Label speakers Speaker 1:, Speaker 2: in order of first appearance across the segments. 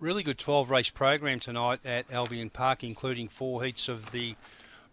Speaker 1: really good 12 race program tonight at Albion Park, including four heats of the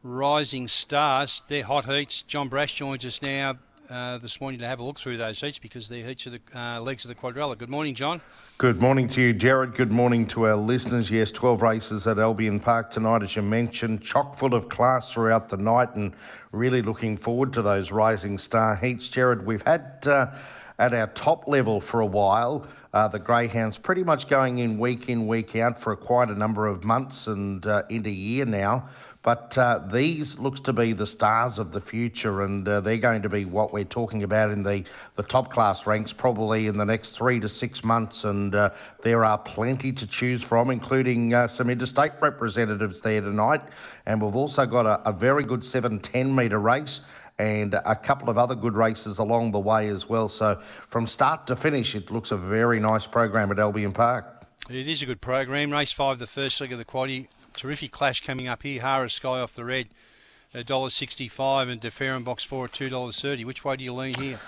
Speaker 1: Rising Stars. They're hot heats. John Brash joins us now uh, this morning to have a look through those heats because they're heats of the uh, legs of the quadrella. Good morning, John.
Speaker 2: Good morning to you, Jared. Good morning to our listeners. Yes, 12 races at Albion Park tonight, as you mentioned, chock full of class throughout the night, and really looking forward to those Rising Star heats. Jared, we've had uh, at our top level for a while. Uh, the greyhounds pretty much going in week in, week out for quite a number of months and uh, into year now. But uh, these looks to be the stars of the future, and uh, they're going to be what we're talking about in the, the top class ranks probably in the next three to six months. And uh, there are plenty to choose from, including uh, some interstate representatives there tonight. And we've also got a, a very good 7 10 metre race and a couple of other good races along the way as well. So from start to finish, it looks a very nice program at Albion Park.
Speaker 1: It is a good program. Race five, the first leg of the quaddy. Terrific clash coming up here. Hara Sky off the red, $1.65 and DeFerrin box four at $2.30. Which way do you lean here?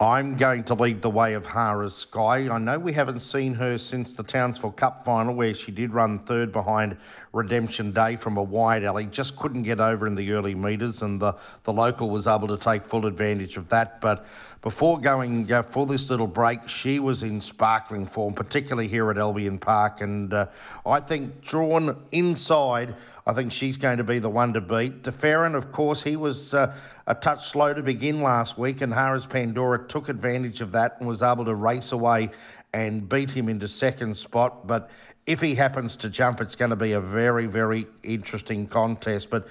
Speaker 2: I'm going to lead the way of Hara Sky. I know we haven't seen her since the Townsville Cup final, where she did run third behind Redemption Day from a wide alley. Just couldn't get over in the early metres, and the, the local was able to take full advantage of that. But before going uh, for this little break, she was in sparkling form, particularly here at Albion Park. And uh, I think drawn inside, I think she's going to be the one to beat. DeFerrin, of course, he was. Uh, a touch slow to begin last week, and Harris Pandora took advantage of that and was able to race away and beat him into second spot. But if he happens to jump, it's going to be a very, very interesting contest. But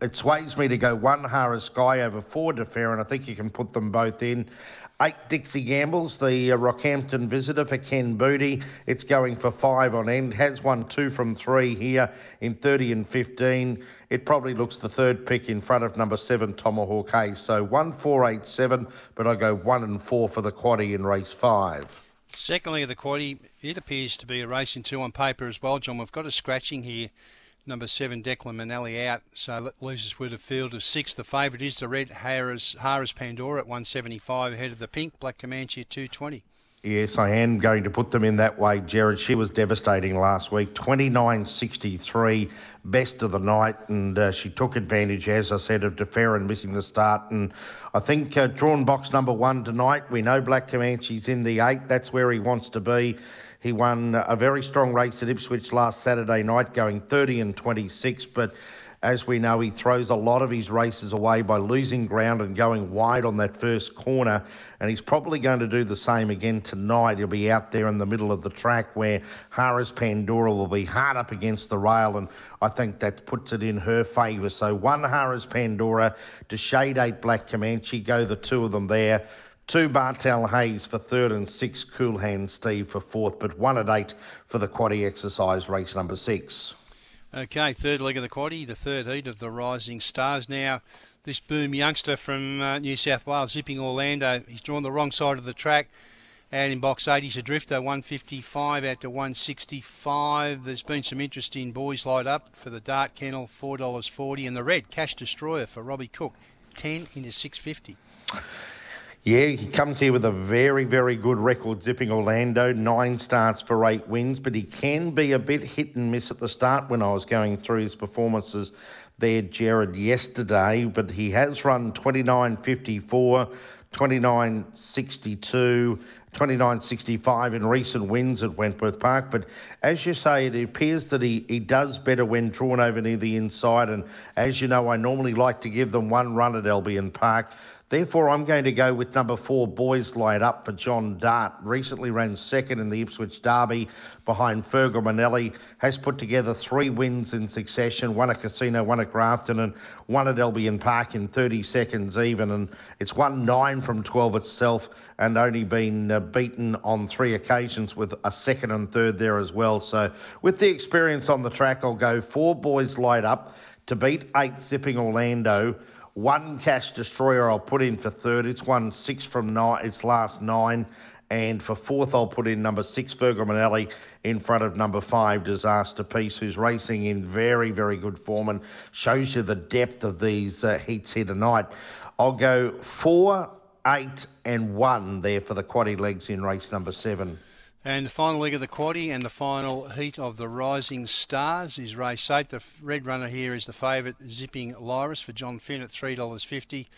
Speaker 2: it sways me to go one Harris Sky over four DeFerrin. I think you can put them both in. Eight Dixie Gambles, the uh, Rockhampton visitor for Ken Booty. It's going for five on end. Has won two from three here in 30 and 15. It probably looks the third pick in front of number seven, Tomahawk Hayes. So one, four, eight, seven, but I go one and four for the quaddy in race five.
Speaker 1: Secondly, the quaddy, it appears to be a racing two on paper as well, John. We've got a scratching here number seven, Declan Manelli out. So that leaves us with a field of six. The favourite is the red Harris, Harris Pandora at 175 ahead of the pink Black Comanche at 220.
Speaker 2: Yes, I am going to put them in that way, Jared. She was devastating last week, 29.63, best of the night, and uh, she took advantage, as I said, of DeFerrin missing the start. And I think uh, drawn box number one tonight, we know Black Comanche's in the eight. That's where he wants to be. He won a very strong race at Ipswich last Saturday night, going 30 and 26. But as we know, he throws a lot of his races away by losing ground and going wide on that first corner. And he's probably going to do the same again tonight. He'll be out there in the middle of the track where Harris Pandora will be hard up against the rail. And I think that puts it in her favour. So one Harris Pandora to shade eight Black Comanche. Go the two of them there. Two Bartel Hayes for third and six Cool Hand Steve for fourth, but one at eight for the quaddy exercise race number six.
Speaker 1: Okay, third leg of the quaddy, the third heat of the Rising Stars. Now, this boom youngster from uh, New South Wales, zipping Orlando, he's drawn the wrong side of the track. And in box 80, he's a drifter, 155 out to 165. There's been some interesting boys light up for the Dart Kennel, $4.40. And the red, Cash Destroyer for Robbie Cook, 10 into 650.
Speaker 2: Yeah, he comes here with a very, very good record, zipping Orlando, nine starts for eight wins, but he can be a bit hit and miss at the start when I was going through his performances there, Jared, yesterday. But he has run 29.54, 29.62, 29.65 in recent wins at Wentworth Park. But as you say, it appears that he, he does better when drawn over near the inside. And as you know, I normally like to give them one run at Albion Park. Therefore, I'm going to go with number four, Boys Light Up for John Dart. Recently ran second in the Ipswich Derby behind Fergal Manelli. Has put together three wins in succession one at Casino, one at Grafton, and one at Albion Park in 30 seconds even. And it's won nine from 12 itself and only been uh, beaten on three occasions with a second and third there as well. So, with the experience on the track, I'll go four Boys Light Up to beat eight Zipping Orlando. One cash destroyer I'll put in for third. It's won six from nine, its last nine. And for fourth, I'll put in number six, Fergal Manelli, in front of number five, Disaster Piece, who's racing in very, very good form and shows you the depth of these uh, heats here tonight. I'll go four, eight, and one there for the quaddy legs in race number seven.
Speaker 1: And the final leg of the quaddy and the final heat of the Rising Stars is race eight. The red runner here is the favourite, Zipping Lyris for John Finn at three dollars fifty.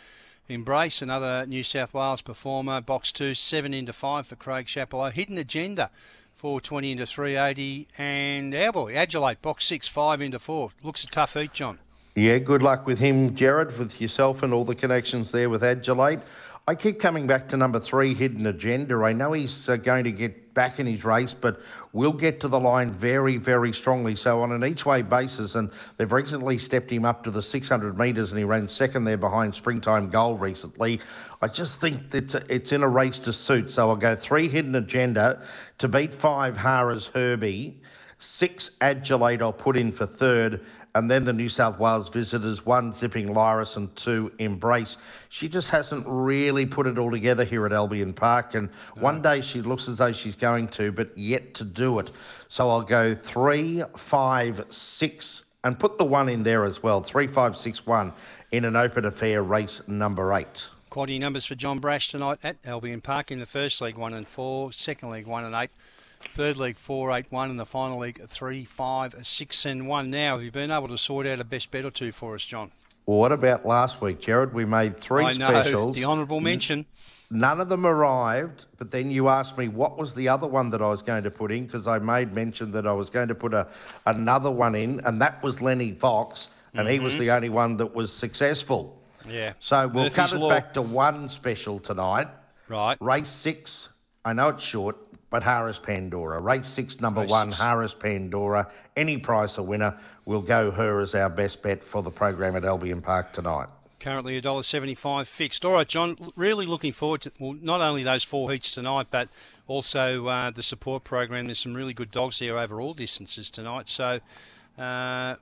Speaker 1: Embrace another New South Wales performer. Box two, seven into five for Craig Chapelot. Hidden Agenda, four twenty into three eighty, and our boy Adulate, box six, five into four. Looks a tough heat, John.
Speaker 2: Yeah, good luck with him, Jared, with yourself and all the connections there with Adulate. I keep coming back to number three, Hidden Agenda. I know he's uh, going to get back in his race, but will get to the line very, very strongly. So on an each way basis, and they've recently stepped him up to the 600 metres, and he ran second there behind Springtime Gold recently. I just think that it's in a race to suit. So I'll go three Hidden Agenda to beat five Hara's Herbie, six Adulate I'll put in for third, and then the New South Wales visitors, one zipping Lyris and two embrace. She just hasn't really put it all together here at Albion Park, and no. one day she looks as though she's going to, but yet to do it. So I'll go three, five, six, and put the one in there as well. Three, five, six, one in an open affair race number eight.
Speaker 1: Quality numbers for John Brash tonight at Albion Park in the first league, one and four, second league, one and eight. Third league four eight one, and the final league three five six and one. Now, have you been able to sort out a best bet or two for us, John?
Speaker 2: Well, what about last week, Jared? We made three
Speaker 1: I know. The honourable mention.
Speaker 2: None of them arrived, but then you asked me what was the other one that I was going to put in because I made mention that I was going to put a another one in, and that was Lenny Fox, and mm-hmm. he was mm-hmm. the only one that was successful.
Speaker 1: Yeah.
Speaker 2: So we'll Murphy's cut it law. back to one special tonight.
Speaker 1: Right.
Speaker 2: Race six. I know it's short but Harris Pandora. Race six, number Race one, six. Harris Pandora. Any price a winner. We'll go her as our best bet for the program at Albion Park tonight.
Speaker 1: Currently $1.75 fixed. All right, John, really looking forward to well, not only those four heats tonight, but also uh, the support program. There's some really good dogs here over all distances tonight. So, uh,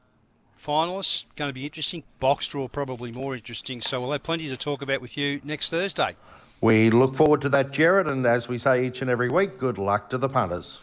Speaker 1: finalists going to be interesting. Box draw probably more interesting. So we'll have plenty to talk about with you next Thursday.
Speaker 2: We look forward to that, Jared, and as we say each and every week, good luck to the punters.